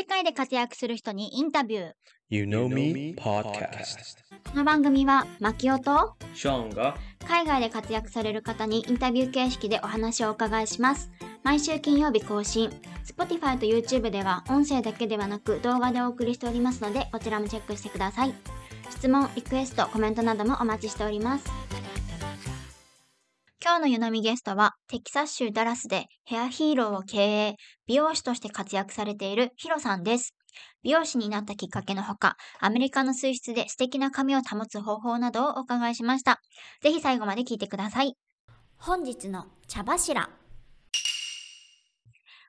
世界で活躍する人にインタビュー。You Know Me Podcast. この番組は、マキオとショーンが海外で活躍される方にインタビュー形式でお話をお伺いします。毎週金曜日更新。Spotify と YouTube では音声だけではなく動画でお送りしておりますので、こちらもチェックしてください。質問、リクエスト、コメントなどもお待ちしております。今日の湯飲みゲストは、テキサス州ダラスでヘアヒーローを経営、美容師として活躍されているヒロさんです。美容師になったきっかけのほか、アメリカの水質で素敵な髪を保つ方法などをお伺いしました。ぜひ最後まで聞いてください。本日の茶柱。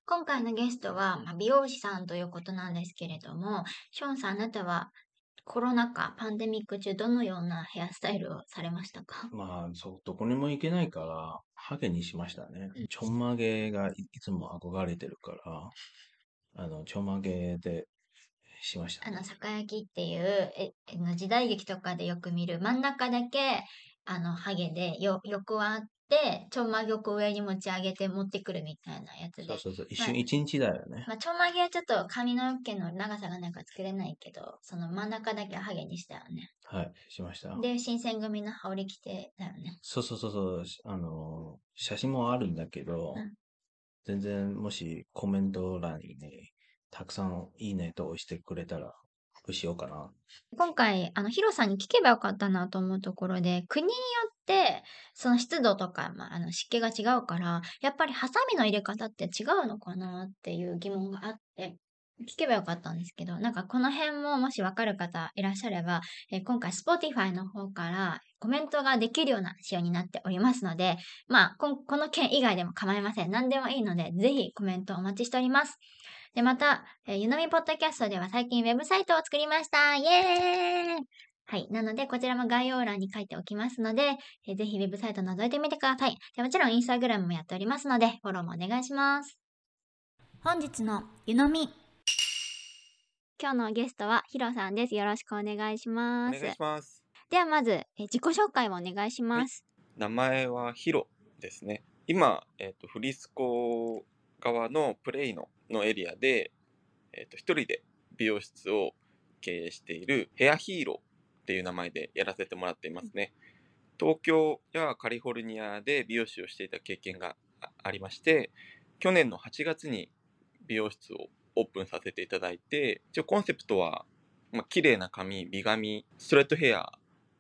今回のゲストは、まあ美容師さんということなんですけれども、ショーンさん、あなたはコロナ禍、パンデミック中、どのようなヘアスタイルをされましたか？まあ、そう、どこにも行けないから、ハゲにしましたねうん。ちょんまげがいいつも憧れてるから、あの、ちょんまげでしましたね。あの、酒焼きっていう、え、時代劇とかでよく見る、真ん中だけ、あの、ハゲで、よ、横はちょんまげをこう上に持ち上げて持ってくるみたいなやつでそう。そうそう、一まあ瞬一日だよね。まあ、ちょんまげはちょっと髪の毛の長さがないから作れないけど、その真ん中だけはハゲにしたよね。はい、しました。で、新選組の羽織着てだよね。そうそうそうそう、あの、写真もあるんだけど、うん全然もしコメント欄にね、たくさんいいねと押してくれたら、しようかな。今回、あの、ヒロさんに聞けばよかったなと思うところで、国によって、その湿度とか、まあ、あの、湿気が違うから、やっぱりハサミの入れ方って違うのかなっていう疑問があって、聞けばよかったんですけど、なんかこの辺ももしわかる方いらっしゃれば、えー今回 Spotify の方からコメントができるような仕様になっておりますので、まあ、ここの件以外でも構いません。何でもいいので、ぜひコメントお待ちしております。で、また、えー、ゆのみポッドキャストでは最近ウェブサイトを作りましたイエーイはい。なので、こちらも概要欄に書いておきますので、えーぜひウェブサイト覗いてみてください。でもちろんインスタグラムもやっておりますので、フォローもお願いします。本日の湯飲み。今日のゲストはヒロさんです。よろしくお願いしおます。願いします。ではまず、えー自己紹介をお願いします。名前はヒロですね。今、えっ、と、フリスコ側のプレイノのエリアで、えっ、と、一人で美容室を経営しているヘアヒーローっていう名前でやらせてもらっていますね。東京やカリフォルニアで美容師をしていた経験があありまして、去年の8月に美容室をオープンさせていただいて、一応コンセプトは、まあ、綺麗な髪、美髪、ストレートヘア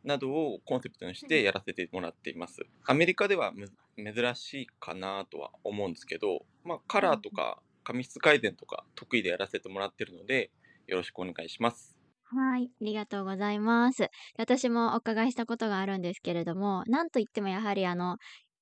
などをコンセプトにしてやらせてもらっています。アメリカではむ珍しいかなとは思うんですけど、まあ、カラーとか髪質改善とか得意でやらせてもらってるので、よろしくお願いします。はい、ありがとうございます。で私もお伺いしたことがあるんですけれども、なんといってもやはりあの、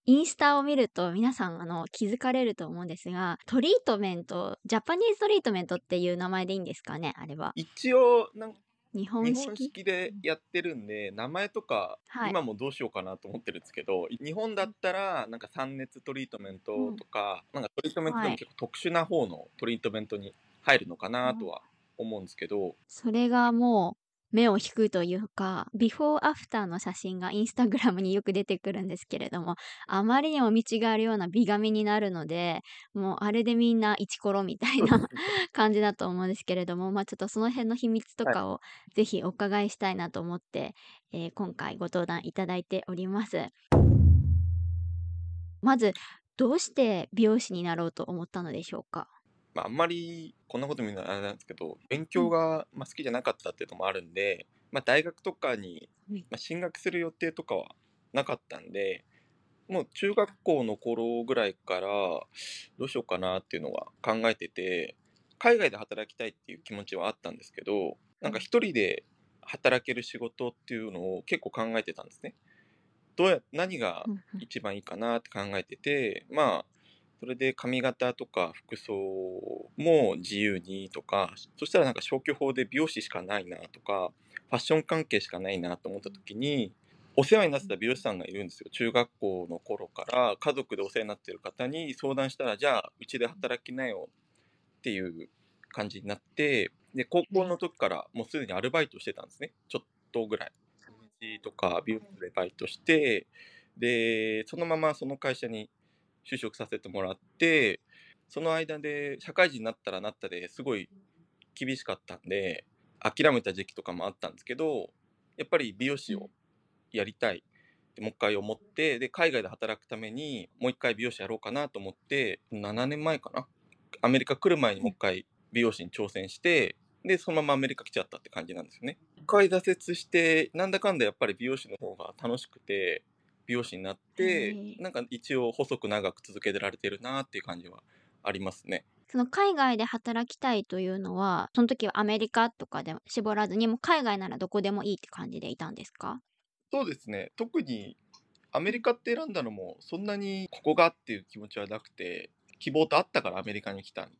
インスタを見ると皆さんあの気づかれると思うんですが、トリートメント、ジャパニーズトリートメントっていう名前でいいんですかね、あれは。一応、なん日本式？でやってるんで、名前とか、はい今もどうしようかなと思ってるんですけど、日本だったら、なんか酸熱トリートメントとか、なんかトリートメントではいも結構特殊な方のトリートメントに入るのかなとは思うんですけど、それがもう目を引くというか、ビフォーアフターの写真がインスタグラムによく出てくるんですけれども、あまりにも見違えるような美髪になるので、もうあれでみんなイチコロみたいな 感じだと思うんですけれども、まあちょっとその辺の秘密とかをぜひお伺いしたいなと思って、えー今回ご登壇いただいております。まず、どうして美容師になろうと思ったのでしょうか？まあ、あんまりこんなこと見るのはあれなんですけど勉強がまあ好きじゃなかったっていうのもあるんで、まあ、大学とかにうんまあ進学する予定とかはなかったんでもう中学校の頃ぐらいからどうしようかなっていうのは考えてて海外で働きたいっていう気持ちはあったんですけどなんか一人で働ける仕事っていうのを結構考えてたんですね。どうや何が一番いいかなって考えててまあそれで髪型とか服装も自由にとかそしたらなんか消去法で美容師しかないなとかファッション関係しかないなと思った時にお世話になってた美容師さんがいるんですよ。中学校の頃から家族でお世話になってる方に相談したらじゃあうちで働きなよっていう感じになってで高校の時からもうすでにアルバイトしてたんですね。ちょっとぐらい。とか美容室でバイトしてでそのままその会社に就職させてもらってその間で社会人になったらなったですごい厳しかったんで諦めた時期とかもあったんですけどやっぱり美容師をやりたいってもう一回思ってで海外で働くためにもう一回美容師やろうかなと思って7年前かなアメリカ来る前にもう一回美容師に挑戦してでそのままアメリカ来ちゃったって感じなんですよね。一回挫折してなんだかんだやっぱり美容師の方が楽しくて美容師になってなんか一応細く長く続けられてるなっていう感じはありますね。その海外で働きたいというのは、その時はアメリカとかで絞らずに、もう海外ならどこでもいいって感じでいたんですか？そうですね。特にアメリカって選んだのもそんなにここがっていう気持ちはなくて希望とあったからアメリカに来たん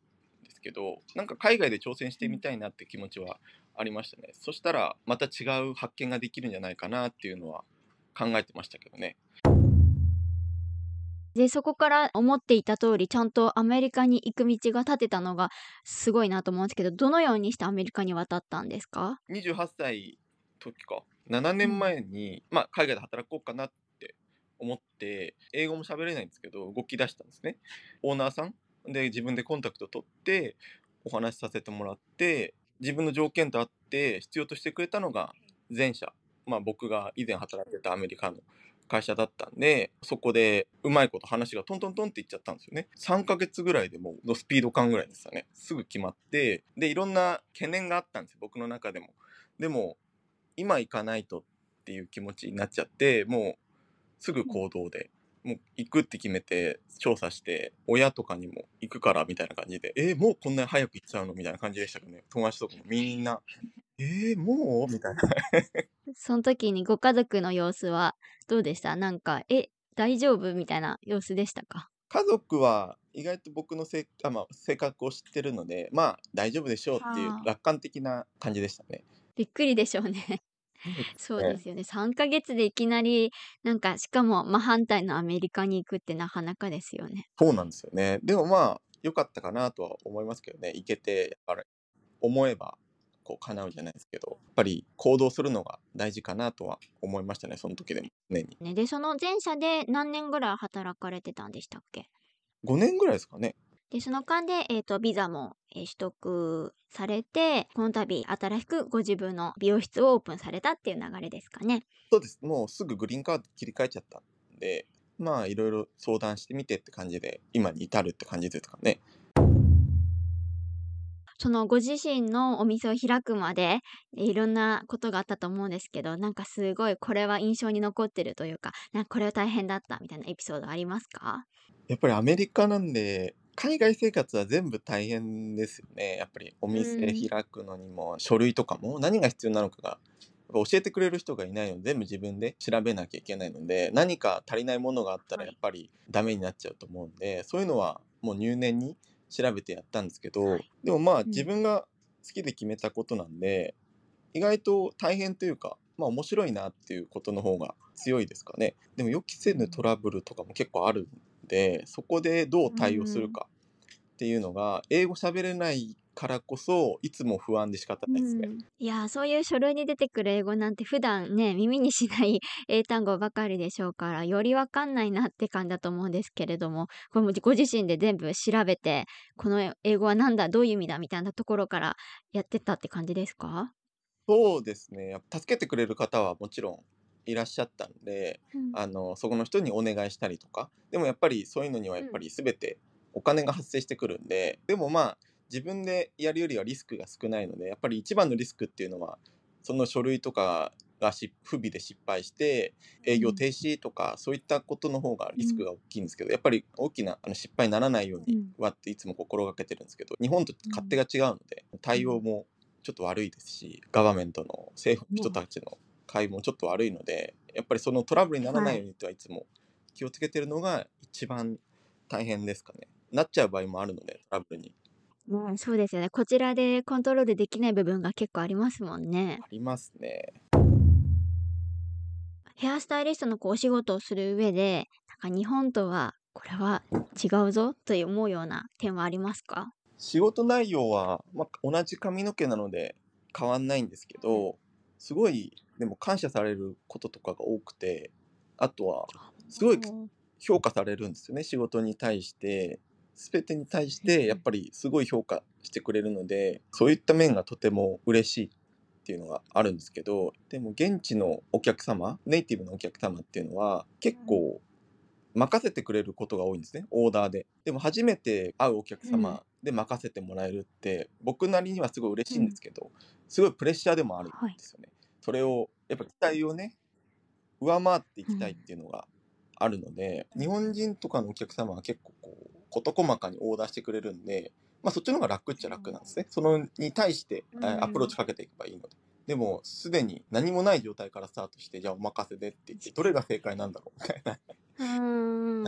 ですけどなんか海外で挑戦してみたいなって気持ちはありましたね。そしたらまた違う発見ができるんじゃないかなっていうのは考えてましたけどね。で、そこから思っていた通り、ちゃんとアメリカに行く道が立てたのがすごいなと思うんですけど、どのようにしてアメリカに渡ったんですか？28歳時か。7年前に、まあ、海外で働こうかなって思って英語も喋れないんですけど動き出したんですね。オーナーさんで自分でコンタクト取ってお話しさせてもらって自分の条件と合って必要としてくれたのが前者、まあ、僕が以前働いてたアメリカの会社だったんでそこでうまいこと話がトントントンっていっちゃったんですよね。3ヶ月ぐらいでもうスピード感ぐらいですよね。すぐ決まってでいろんな懸念があったんですよ僕の中でも。でも今行かないとっていう気持ちになっちゃってもうすぐ行動で、もう行くって決めて調査して親とかにも行くからみたいな感じでえーもうこんなに早く行っちゃうのみたいな感じでしたけどね。友達とかもみんなえー、もう？みたいな その時にご家族の様子はどうでした？なんか、え、大丈夫？みたいな様子でしたか？家族は意外と僕のせあ、まあ、性格を知ってるのでまあ大丈夫でしょうっていうはあ楽観的な感じでしたね。びっくりでしょうね。そうですよね。3ヶ月でいきなり、なんか、しかも真反対のアメリカに行くってなかなかですよね。そうなんですよね。でもまあ良かったかなとは思いますけどね行けてやっぱり思えばこう叶うじゃないですけどやっぱり行動するのが大事かなとは思いましたねその時でも常に。ねで、その前社で何年ぐらい働かれてたんでしたっけ？5年ぐらいですかね。で、その間で、えっ、と、ビザも、えー取得されて、この度、新しくご自分の美容室をオープンされたっていう流れですかね。そうですもうすぐグリーンカード切り替えちゃったんでまあいろいろ相談してみてって感じで今に至るって感じですかね。そのご自身のお店を開くまで、いろんなことがあったと思うんですけど、なんかすごいこれは印象に残ってるというか、なんかこれは大変だったみたいなエピソードありますか？やっぱりアメリカなんで海外生活は全部大変ですよね。やっぱりお店うん。開くのにも書類とかも何が必要なのかが教えてくれる人がいないので全部自分で調べなきゃいけないので何か足りないものがあったらはい。やっぱりダメになっちゃうと思うんでそういうのはもう入念に調べてやったんですけど、はい。でもまあん。自分が好きで決めたことなんで意外と大変というかまあ面白いなっていうことの方が強いですかね。でも予期せぬトラブルとかも結構あるんでそこでどう対応するかっていうのが英語喋れないからこそいつも不安で仕方ないですね。うん。いやーそういう書類に出てくる英語なんて普段ね耳にしない 英単語ばかりでしょうからよりわかんないなって感じだと思うんですけれどもこれもご自身で全部調べてこの英語はなんだどういう意味だみたいなところからやってったって感じですか、そうですね。助けてくれる方はもちろんいらっしゃったんでうん。あのそこの人にお願いしたりとか。でもやっぱりそういうのにはやっぱり全てお金が発生してくるんで。でもまあ自分でやるよりはリスクが少ないのでやっぱり一番のリスクっていうのはその書類とかがし不備で失敗して営業停止とかそういったことの方がリスクが大きいんですけどやっぱり大きなあの失敗にならないようにうん。はっていつも心がけてるんですけど日本と勝手が違うので対応もちょっと悪いですしガバメントの政府の人たちの会もちょっと悪いのでやっぱりそのトラブルにならないようにとはいつも気をつけてるのが一番大変ですかね。なっちゃう場合もあるのでトラブルにうん、そうですよね。こちらでコントロールできない部分が結構ありますもんね。ありますね。ヘアスタイリストのこうお仕事をする上でなんか日本とはこれは違うぞという思うような点はありますか？仕事内容は、まあ、同じ髪の毛なので変わんないんですけどすごいでも感謝されることとかが多くてあとはすごい評価されるんですよね仕事に対して全てに対してやっぱりすごい評価してくれるのでそういった面がとても嬉しいっていうのがあるんですけどでも現地のお客様ネイティブのお客様っていうのは結構任せてくれることが多いんですね。オーダーで。でも初めて会うお客様で任せてもらえるって僕なりにはすごい嬉しいんですけどすごいプレッシャーでもあるんですよね、それをやっぱ期待をね上回っていきたいっていうのがあるので、日本人とかのお客様は結構こう事細かにオーダーしてくれるんで、まあ、そっちの方が楽っちゃ楽なんですね。そのに対して、アプローチかけていけばいいので。でも、すでに何もない状態からスタートして、じゃあお任せでって言って、どれが正解なんだろうみたいな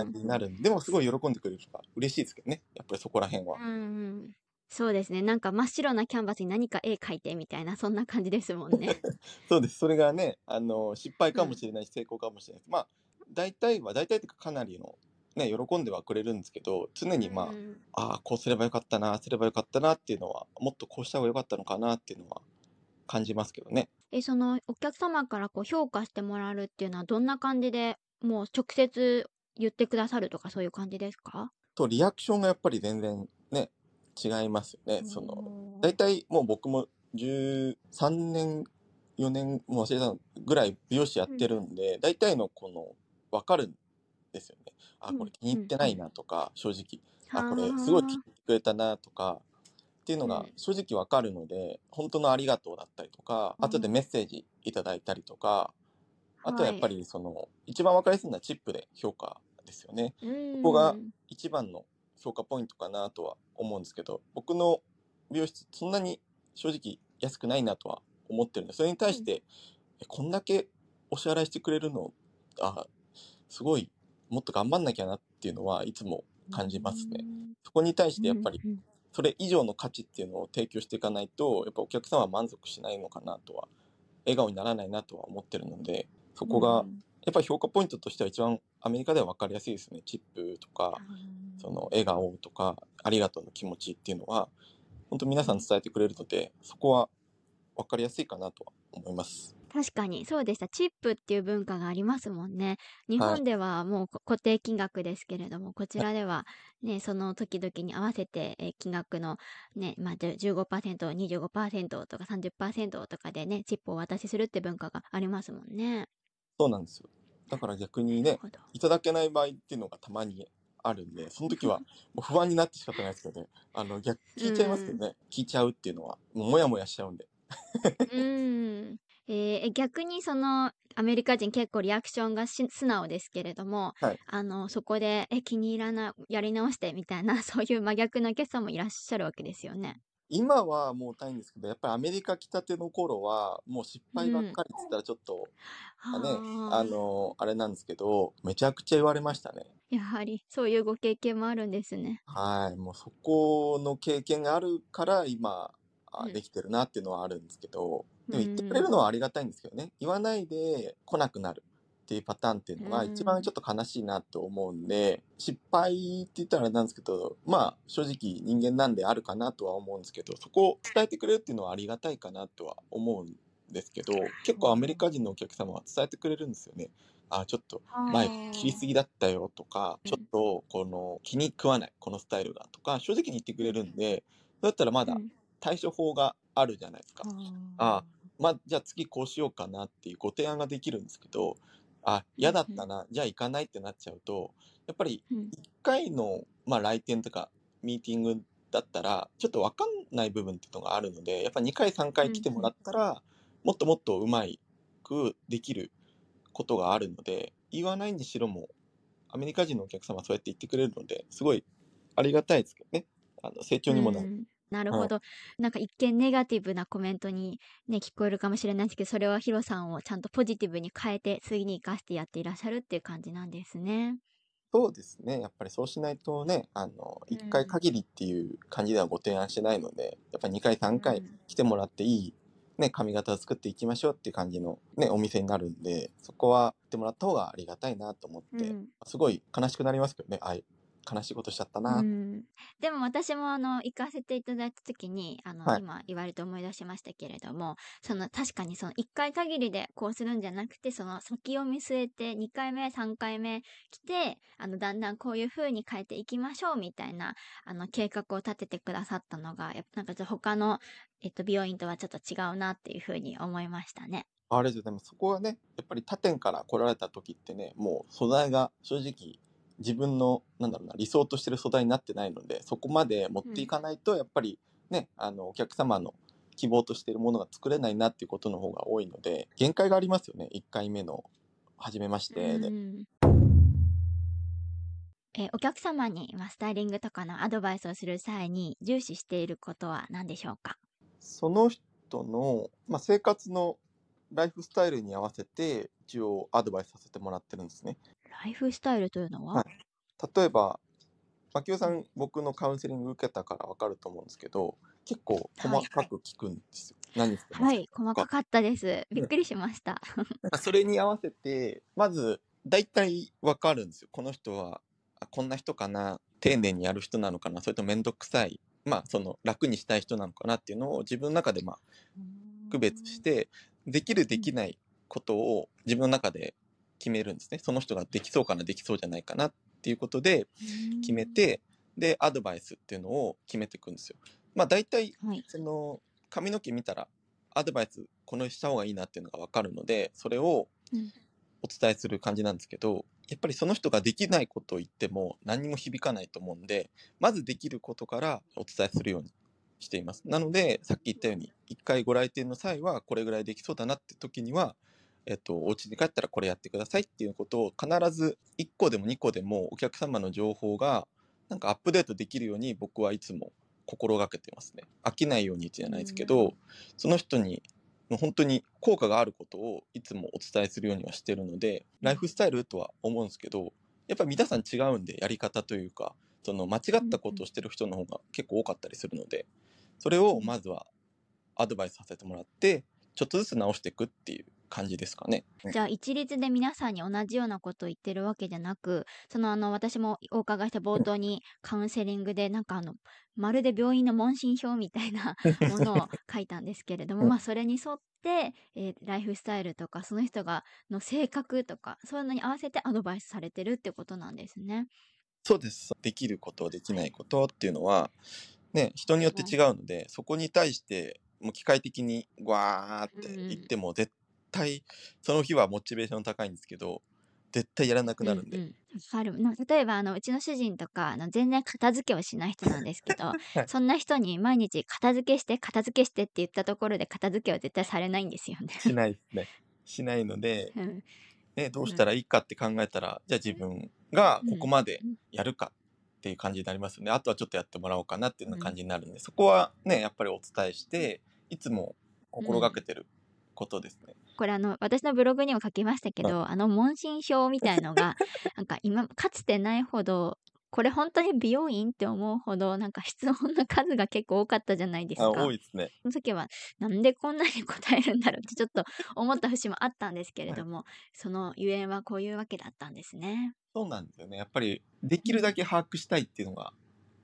感じになるんで、でもすごい喜んでくれるから嬉しいですけどね。やっぱりそこら辺は。うんうんそうですね。なんか真っ白なキャンバスに何か絵描いてみたいな、そんな感じですもんね。そうです。それがね、あの、失敗かもしれないし、成功かもしれないです。まあ、大体は、大体というかかなりの、ね、喜んではくれるんですけど、常にまあ、うんああ、こうすればよかったな、すればよかったなっていうのは、もっとこうした方がよかったのかなっていうのは感じますけどね。え、そのお客様からこう評価してもらえるっていうのはどんな感じでもう直接言ってくださるとかそういう感じですか？と、リアクションがやっぱり全然ね、違いますよね。その、大体もう僕も13年、4年、もう忘れたのぐらい美容師やってるんで、大体のこの、わかるんですよね。あ、うんこれ気に入ってないなとか、正直。あ、これはあすごい気に入ってくれたなとか、っていうのがうん。正直わかるので、本当のありがとうだったりとか、うん後でメッセージいただいたりとか、あとはやっぱり、りその、一番わかりやすいのはチップで評価ですよね。うんこが一番の評価ポイントかなとは思うんですけど、僕の美容室そんなに正直安くないなとは思ってるんで、それに対して、えこんだけお支払いしてくれるの、あ、すごい、もっと頑張んなきゃなっていうのはいつも感じますね。そこに対してやっぱりそれ以上の価値っていうのを提供していかないと、やっぱお客さんは満足しないのかなとは、笑顔にならないなとは思ってるので、そこが、やっぱり評価ポイントとしては一番アメリカでは分かりやすいですね。チップとか、その笑顔とか、ありがとうの気持ちっていうのは、本当皆さん伝えてくれるので、そこは分かりやすいかなとは思います。確かにそうでした。チップっていう文化がありますもんね。日本ではもうこ固定金額ですけれども、こちらではね、その時々に合わせてえー金額のね、まあ、じゅ15%、25%とか30%とかでね、チップをお渡しするって文化がありますもんね。そうなんですよ。だから逆にねなる、ほどいただけない場合っていうのがたまにあるんで、その時はもう不安になって仕方ないですけどね。あの、逆、聞いちゃいますけどね。聞いちゃうっていうのは、もうもやもやしちゃうんで。うん。えー逆にそのアメリカ人結構リアクションがし素直ですけれども、はいあのそこでえ気に入らないやり直してみたいな そういう真逆なお客さんもいらっしゃるわけですよね。今はもうないんですけど、やっぱりアメリカ来たての頃は、もう失敗ばっかりって言ったらちょっと、ね、はあの、あれなんですけど、めちゃくちゃ言われましたね。やはりそういうご経験もあるんですね。はい。もうそこの経験があるから、今、あうんできてるなっていうのはあるんですけど、でもうん言ってくれるのはありがたいんですけどね。言わないで来なくなるっていうパターンっていうのがうん一番ちょっと悲しいなと思うんで、失敗って言ったらあれなんですけど、まあ正直人間なんであるかなとは思うんですけど、そこを伝えてくれるっていうのはありがたいかなとは思うんですけど、結構アメリカ人のお客様は伝えてくれるんですよね。あ、ちょっと前切りすぎだったよとか、うんちょっとこの気に食わない、このスタイルがとか、正直に言ってくれるんで、だったらまだうん対処法があるじゃないですか。あまあ、じゃあ次こうしようかなっていうご提案ができるんですけど、あ、嫌だったな、じゃあ行かないってなっちゃうと、やっぱりうん1回の、まあ、来店とかミーティングだったら、ちょっとわかんない部分っていうのがあるので、やっぱ2回3回来てもらったら、もっともっとうまくできることがあるので、言わないにしろも、アメリカ人のお客様はそうやって言ってくれるので、すごいありがたいですけどね。あの成長にもなる。うんなるほど、なんか一見ネガティブなコメントにね聞こえるかもしれないんですけどそれはヒロさんをちゃんとポジティブに変えて次に生かしてやっていらっしゃるっていう感じなんですね。そうですね。やっぱりそうしないとね、あの、うん1回限りっていう感じではご提案してないので、やっぱり2回3回うん。来てもらっていい、ね、髪型を作っていきましょうっていう感じのね、お店になるんで、そこは来てもらった方がありがたいなと思って、うん。すごい悲しくなりますけどね、あい悲しいことしちゃったうな。ん。でも私もあの、行かせていただいた時に、あの、はい今言われて思い出しましたけれども、その確かにその1回限りでこうするんじゃなくて、その先を見据えて2回目、3回目来て、あの、だんだんこういう風に変えていきましょうみたいな、あの、計画を立ててくださったのが、やっぱなんかちょっと他の、えっと、美容院とはちょっと違うなっていう風に思いましたね。あれですよ、でもそこはね、やっぱり他店から来られた時ってね、もう素材が正直自分の、なんだろうな、理想としてる素材になってないので、そこまで持っていかないと、やっぱりね、あの、お客様の希望としているものが作れないなっていうことの方が多いので、限界がありますよね、1回目の、初めましてで。うんえーお客様に、まあ、スタイリングとかのアドバイスをする際に重視していることは何でしょうか？その人の、まあ、生活のライフスタイルに合わせて、一応アドバイスさせてもらってるんですね。ライフスタイルというのは、はい。例えば、牧雄さん、僕のカウンセリング受けたから分かると思うんですけど、結構細かく聞くんですよ。何してますか？はい、細かかったです。びっくりしました。それに合わせて、まず、大体分かるんですよ。この人は、あこんな人かな、丁寧にやる人なのかな、それともめんどくさい、まあ、その、楽にしたい人なのかなっていうのを自分の中で、まあ、区別して、できる、できないことを自分の中で決めるんですね。その人ができそうかな、できそうじゃないかなっていうことで決めて、で、アドバイスっていうのを決めていくんですよ。まあ、大体、はい。その髪の毛見たらアドバイスこのした方がいいなっていうのが分かるのでそれをうんお伝えする感じなんですけどやっぱりその人ができないことを言っても何にも響かないと思うんでまずできることからお伝えするようにしていますなのでさっき言ったように1回ご来店の際はこれぐらいできそうだなって時にはえっと、お家に帰ったらこれやってくださいっていうことを必ず1個でも2個でもお客様の情報がなんかアップデートできるように僕はいつも心がけてますね。飽きないようにじゃないですけど、その人にもう本当に効果があることをいつもお伝えするようにはしてるので、ライフスタイルとは思うんですけど、やっぱり皆さん違うんでやり方というか、その間違ったことをしてる人の方が結構多かったりするので、それをまずはアドバイスさせてもらって、ちょっとずつ直していくっていう感じですかね。じゃあ一律で皆さんに同じようなことを言ってるわけじゃなく、そのあの私もお伺いした冒頭にカウンセリングでなんかあのまるで病院の問診票みたいな ものを書いたんですけれども、うんまあそれに沿って、えーライフスタイルとかその人がの性格とかそういうのに合わせてアドバイスされてるってことなんですね。そうです。できること、できないことっていうのは、ね、人によって違うので、そこに対して、もう機械的にわーって言っても、絶対、その日はモチベーション高いんですけど、絶対やらなくなるんで。うんうんわかるな例えばあのうちの主人とかあの全然片付けをしない人なんですけど、いそんな人に毎日片付けして片付けしてって言ったところで片付けは絶対されないんですよね。しないですね。しないので、うんね、どうしたらいいかって考えたら、じゃあ自分がここまでうんやるかっていう感じになりますよね。あとはちょっとやってもらおうかなっていうような感じになるんで、そこはね、やっぱりお伝えして、いつも心がけてることですね。これあの私のブログにも書きましたけど、あの問診票みたいのが なんか今かつてないほどこれ本当に美容院って思うほどなんか質問の数が結構多かったじゃないですあか。多いですね。その時はなんでこんなに答えるんだろうってちょっと思った節もあったんですけれども、そのゆえんはこういうわけだったんですね。そうなんですよね。やっぱりできるだけ把握したいっていうのが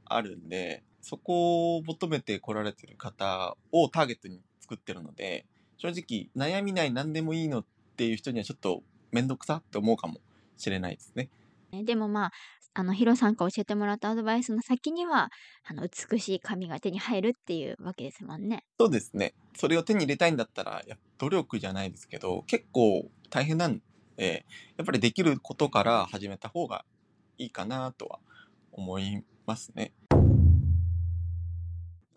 あるんで、そこを求めて来られてる方をターゲットに作ってるので、正直悩みない何でもいいのっていう人にはちょっとめんどくさって思うかもしれないですね。ねでもまああのヒロさんから教えてもらったアドバイスの先にはあの美しい髪が手に入るっていうわけですもんね。そうですね。それを手に入れたいんだったら、努力じゃないですけど、結構大変なんで、やっぱりできることから始めた方がいいかなとは思いますね。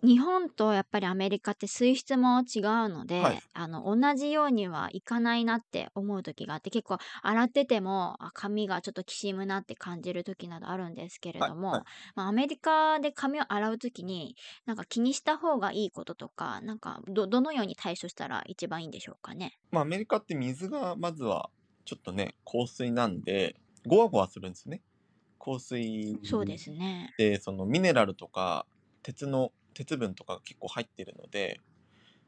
日本とやっぱりアメリカって水質も違うので、はいあの同じようにはいかないなって思う時があって結構洗っててもあ髪がちょっときしむなって感じる時などあるんですけれども、はいはいまあ、アメリカで髪を洗う時になんか気にした方がいいこととかなんかどどのように対処したら一番いいんでしょうかね？まあアメリカって水がまずはちょっとね、硬水なんで、ゴワゴワするんですね。硬水そうですね。で、そのミネラルとか鉄の鉄分とかが結構入ってるので、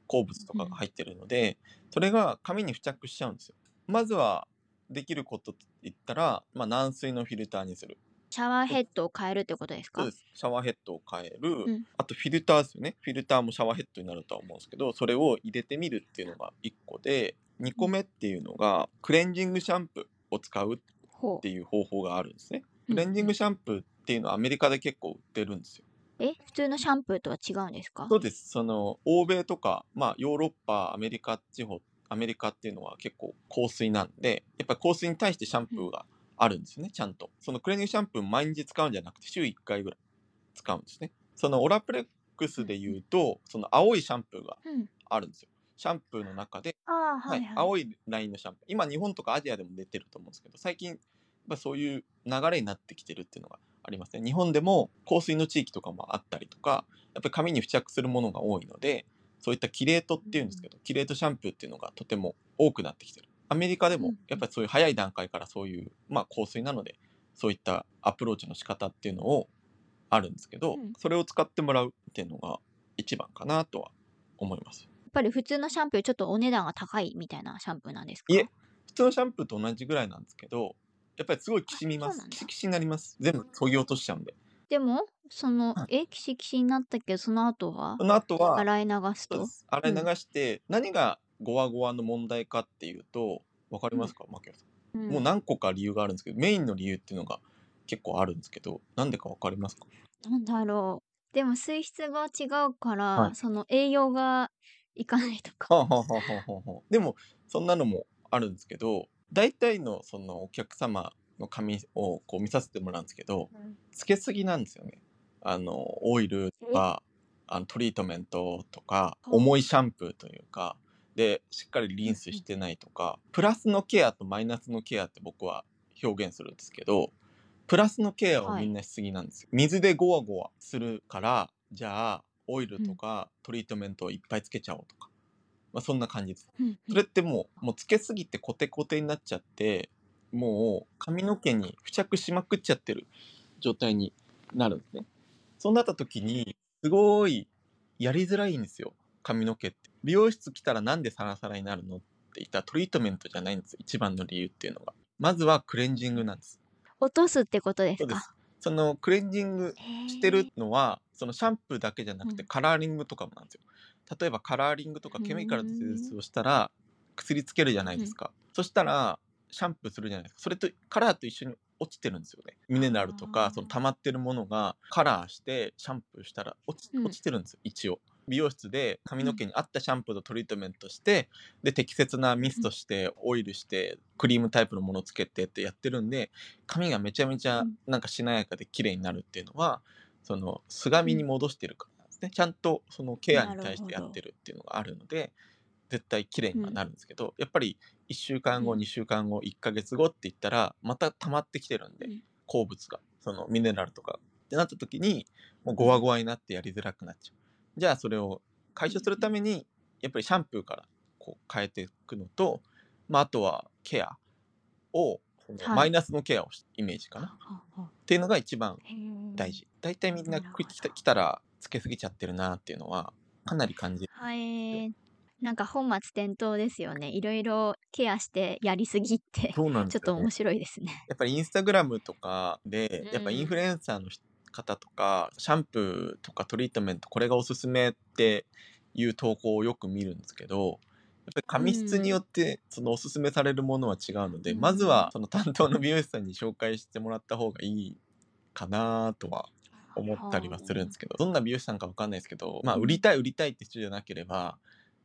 鉱物とかが入ってるので、それが髪に付着しちゃうんですよ。まずはできることって言ったら、まあ軟水のフィルターにする。シャワーヘッドを変えるってことですか？そうです。シャワーヘッドを変える。んあとフィルターですよね。フィルターもシャワーヘッドになるとは思うんですけど、それを入れてみるっていうのが1個で、2個目っていうのが、クレンジングシャンプーを使うっほていう方法があるんですね。うんクレンジングシャンプーっていうのはアメリカで結構売ってるんですよ。う。え、普通のシャンプーとは違うんですか？そうです。その、欧米とか、まあ、ヨーロッパ、アメリカ地方、アメリカっていうのは結構香水なんで、やっぱり香水に対してシャンプーがあるんですよね、ちゃんと。そのクレンジングシャンプー毎日使うんじゃなくて、週1回ぐらい使うんですね。そのオラプレックスで言うと、その青いシャンプーがうん。あるんですよ。シャンプーの中で、ははいいはい。青いラインのシャンプー。今、日本とかアジアでも出てると思うんですけど、最近、まあ、そういう流れになってきてるっていうのがありますね。日本でも香水の地域とかもあったりとか、やっぱり髪に付着するものが多いので、そういったキレートっていうんですけど、キレートシャンプーっていうのがとても多くなってきてる。アメリカでもうんやっぱりそういう早い段階からそういう、まあ香水なので、そういったアプローチの仕方っていうのをあるんですけど、うんそれを使ってもらうっていうのが一番かなとは思います。やっぱり普通のシャンプーちょっとお値段が高いみたいなシャンプーなんですか？いえ普通のシャンプーと同じぐらいなんですけど、やっぱりすごいきしみます。あそうなんだ。キシキシになります。全部削ぎ落としちゃうんで。でも、そのは、え、キシキシになったけ？ど、その後は？その後は、洗い流すと？そうです。洗い流して、何がゴワゴワの問題かっていうと、わかりますか、マキオさん。うん。もう何個か理由があるんですけど、メインの理由っていうのが結構あるんですけど、なんでかわかりますか？なんだろう。でも水質が違うから、はい。その栄養がいかないとか。はあ、はあはあはあはあはあ、でも、そんなのもあるんですけど、大体のそのお客様の髪をこう見させてもらうんですけど、つけすぎなんですよね。あの、オイルとか、あのトリートメントとか、重いシャンプーというか、で、しっかりリンスしてないとか、プラスのケアとマイナスのケアって僕は表現するんですけど、プラスのケアをみんなしすぎなんですよ。水でゴワゴワするから、じゃあ、オイルとかトリートメントをいっぱいつけちゃおうとか。まあそんな感じです。うんそれってもう、もうつけすぎてコテコテになっちゃって、もう髪の毛に付着しまくっちゃってる状態になるんですね。そうなった時に、すごいやりづらいんですよ。髪の毛って。美容室来たらなんでサラサラになるのって言ったらトリートメントじゃないんです。一番の理由っていうのが。まずはクレンジングなんです。落とすってことですか？そうです。そのクレンジングしてるのはそのシャンプーだけじゃなくてうんカラーリングとかもなんですよ。例えばカラーリングとかケミカルで施うん術をしたら薬つけるじゃないですか。そしたらシャンプーするじゃないですか。それとカラーと一緒に落ちてるんですよね。ミネラルとかその溜まってるものがカラーしてシャンプーしたら落ちうん落ちてるんですよ、一応。美容室で髪の毛に合ったシャンプーとトリートメントして、で適切なミストしてオイルしてクリームタイプのものつけてってやってるんで髪がめちゃめちゃうんなんかしなやかで綺麗になるっていうのはその菅みに戻してるかね、ちゃんとそのケアに対してやってるっていうのがあるので絶対綺麗にはなるんですけど、やっぱり1週間後うん。2週間後1ヶ月後って言ったらまた溜まってきてるんで、うん。鉱物がそのミネラルとかってなった時にもうゴワゴワになってやりづらくなっちゃう。じゃあそれを解消するためにやっぱりシャンプーからこう変えていくのと、まあ、あとはケアをマイナスのケアをしイメージかな、はあはあ。っていうのが一番大事。大体みんな来たらつけすぎちゃってるなっていうのはかなり感じるはい。なんか本末転倒ですよね。いろいろケアしてやりすぎって。そうなんちょっと面白いですね。やっぱりインスタグラムとかで、やっぱうんインフルエンサーの人方とか、シャンプーとかトリートメント、これがおすすめっていう投稿をよく見るんですけど、やっぱり髪質によってそのおすすめされるものは違うので、うんまずはその担当の美容師さんに紹介してもらった方がいいかなとは思ったりはするんですけど、どんな美容師さんかわかんないですけど、まあうん売りたい売りたいって人じゃなければ、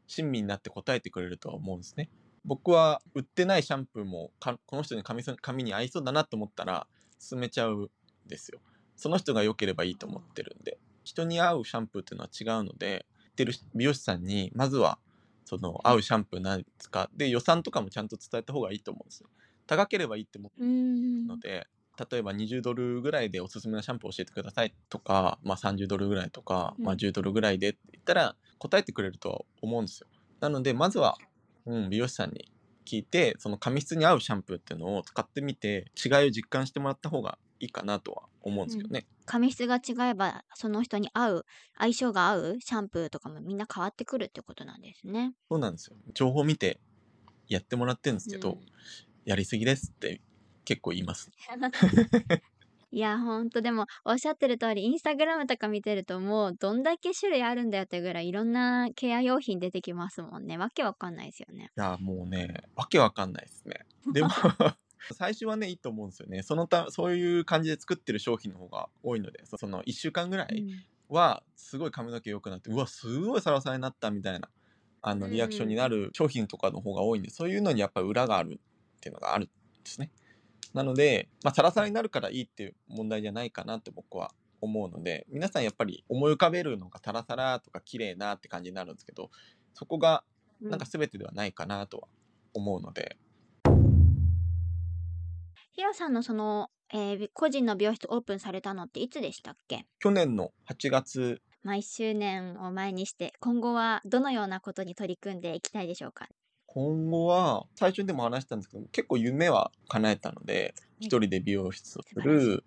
親身になって答えてくれるとは思うんですね。僕は売ってないシャンプーもかこの人に髪そ髪に合いそうだなと思ったら勧めちゃうんですよ。その人が良ければいいと思ってるんで。人に合うシャンプーっていうのは違うので、売ってる美容師さんにまずはその合うシャンプー何ですか？で予算とかもちゃんと伝えた方がいいと思うんですよ。高ければいいって思ってうーん。ので、例えば20ドルぐらいでおすすめのシャンプー教えてくださいとか、まあ、30ドルぐらいとか、まあ、うん10ドルぐらいでって言ったら答えてくれるとは思うんですよ。なのでまずは、うん、美容師さんに聞いてその髪質に合うシャンプーっていうのを使ってみて違いを実感してもらった方がいいかなとは思うんですけどね。髪質が違えば、その人に合う、相性が合うシャンプーとかもみんな変わってくるってことなんですね。そうなんですよ。情報見てやってもらってるんですけど、うんやりすぎですって結構言います。いや、ほんとでも、おっしゃってる通り、インスタグラムとか見てると、もうどんだけ種類あるんだよってぐらい、いろんなケア用品出てきますもんね。わけわかんないですよね。いや、もうね、わけわかんないですね。でも、最初はね、いいと思うんですよね。そのた、そういう感じで作ってる商品の方が多いので、そその1週間ぐらいうん。は、すごい髪の毛良くなって、うわ、すごいサラサラになったみたいな、あの、リアクションになる商品とかの方が多いんで、そういうのにやっぱり裏があるっていうのがあるんですね。なので、まあ、サラサラになるからいいっていう問題じゃないかなって僕は思うので、皆さんやっぱり思い浮かべるのがサラサラとか綺麗なって感じになるんですけど、そこがうん。なんか全てではないかなとは思うので、ヒロさんのその、えー個人の美容室オープンされたのっていつでしたっけ？去年の8月、まあ、1周年を前にして、今後はどのようなことに取り組んでいきたいでしょうか？今後は、最初にでも話したんですけど、結構夢は叶えたので、うん。一人で美容室をする、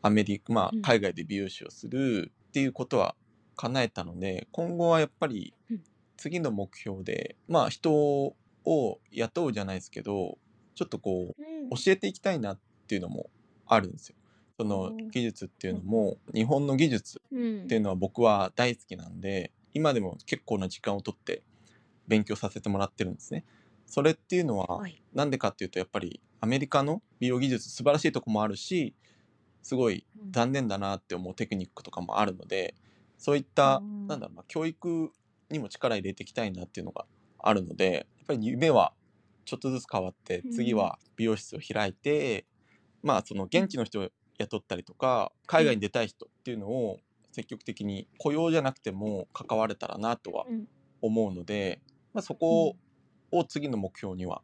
アメリカ、まあうん、海外で美容師をするっていうことは叶えたので、今後はやっぱりうん、次の目標で、まあ、人を雇うじゃないですけど、ちょっとこう、教えていきたいなっていうのもあるんですよ。そのうん技術っていうのも、日本の技術うん。っていうのは僕は大好きなんで今でも結構な時間をとって勉強させてもらってるんですね。それっていうのははい。なんでかっていうとやっぱりアメリカの美容技術素晴らしいとこもあるしすごいうん。残念だなって思うテクニックとかもあるのでそういったうん。なんだろうな教育にも力入れていきたいなっていうのがあるのでやっぱり夢はちょっとずつ変わってうん。次は美容室を開いてまあその現地の人を雇ったりとか海外に出たい人っていうのを積極的に雇用じゃなくても関われたらなとはうん。思うので、まあ、そこを次の目標には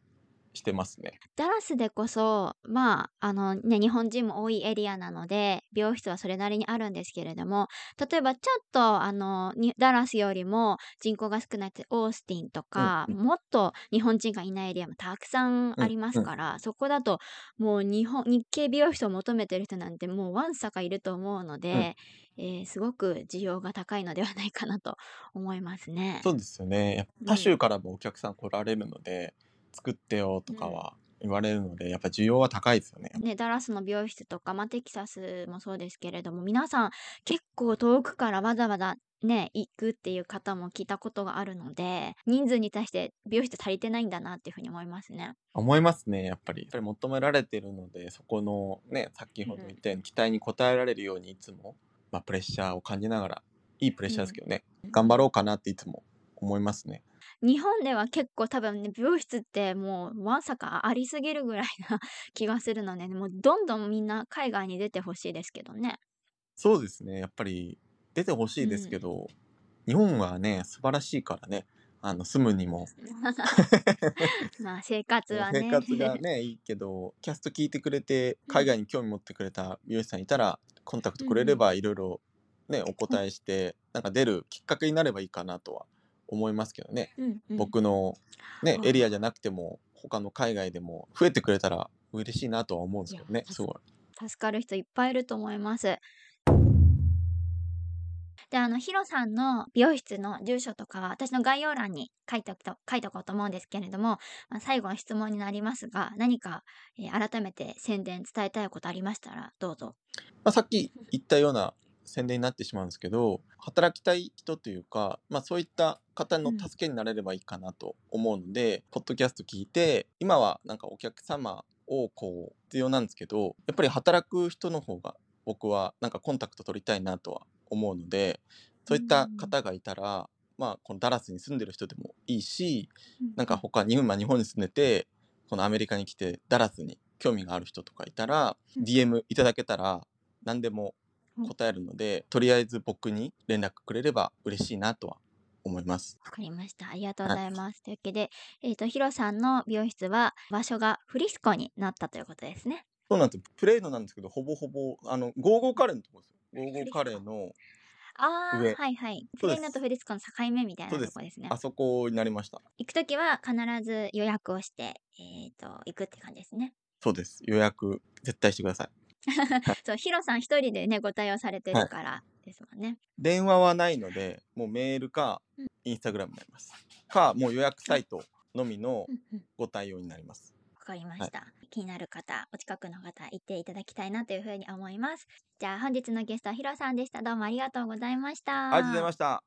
してますね。ダラスでこそ、まあ、あのね、日本人も多いエリアなので、美容室はそれなりにあるんですけれども、例えばちょっと、あの、にダラスよりも人口が少ないってオースティンとか、うんもっと日本人がいないエリアもたくさんありますから、そこだともう日本、日系美容室を求めてる人なんてもうわんさかいると思うので、えーすごく需要が高いのではないかなと思いますね。そうですよね。やっぱ他州からもお客さん来られるので、作ってよとかは言われるので、やっぱ需要は高いですよね。ね、ダラスの美容室とか、まあ、テキサスもそうですけれども、皆さん結構遠くからわざわざね、行くっていう方も聞いたことがあるので、人数に対して美容室足りてないんだなっていうふうに思いますね。思いますね、やっぱり。やっぱり求められてるので、そこのね、先ほど言ったように期待に応えられるようにいつも、まあ、プレッシャーを感じながら、いいプレッシャーですけどね、頑張ろうかなっていつも思いますね。日本では結構多分ね、美容室ってもうわんさかありすぎるぐらいな 気がするので、もうどんどんみんな海外に出てほしいですけどね。そうですね、やっぱり出てほしいですけど、日本はね、素晴らしいからね、あの、住むにも、まあ生活はね。生活がね、いいけど、キャスト聞いてくれて、海外に興味持ってくれた美容師さんいたら、コンタクトくれればいろいろね、お答えして、なんか出るきっかけになればいいかなとは思いますけどね。うんうん僕のね、あエリアじゃなくても、他の海外でも増えてくれたら嬉しいなとは思うんですけどねすごい。助かる人いっぱいいると思います。で、あの、ヒロさんの美容室の住所とかは私の概要欄に書いておくと、書いておこうと思うんですけれども、まあ、最後の質問になりますが、何か、えー改めて宣伝伝えたいことありましたら、どうぞ。まあ、さっき言ったような宣伝になってしまうんですけど、働きたい人というか、まあそういった方の助けになれればいいかなと思うので、ポッドキャスト聞いて、今はなんかお客様をこう必要なんですけど、やっぱり働く人の方が僕はなんかコンタクト取りたいなとは思うので、そういった方がいたら、まあこのダラスに住んでる人でもいいし、なんか他に、まあ、日本に住んでて、このアメリカに来てダラスに興味がある人とかいたら、うん。DM いただけたら何でも答えるので、とりあえず僕に連絡くれれば嬉しいなとは思います。わかりました。ありがとうございます。というわけで、えっ、と、ヒロさんの美容室は場所がフリスコになったということですね。そうなんですよ。プレードなんですけど、ほぼほぼ、あの、ゴーゴーカレーのとこですよ。ゴーゴーカレーの、ああ、上はいはい。プレーナとフリスコの境目みたいなとこですね。あそこになりました。行くときは必ず予約をして、えっ、と、行くって感じですね。そうです。予約、絶対してください。そう、ヒロさん一人でね、ご対応されてるからですもんね。電話はないので、もうメールかうん、インスタグラムになります。か、もう予約サイトのみのご対応になります。わかりました。気になる方、お近くの方、行っていただきたいなというふうに思います。じゃあ本日のゲストはヒロさんでした。どうもありがとうございました。ありがとうございました。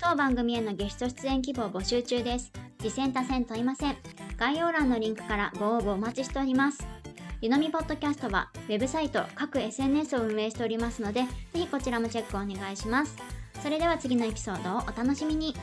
当番組へのゲスト出演希望募集中です。次戦多戦問いません。概要欄のリンクからご応募お待ちしております。ゆのみポッドキャストはウェブサイト、各 SNS を運営しておりますので、ぜひこちらもチェックお願いします。それでは次のエピソードをお楽しみに。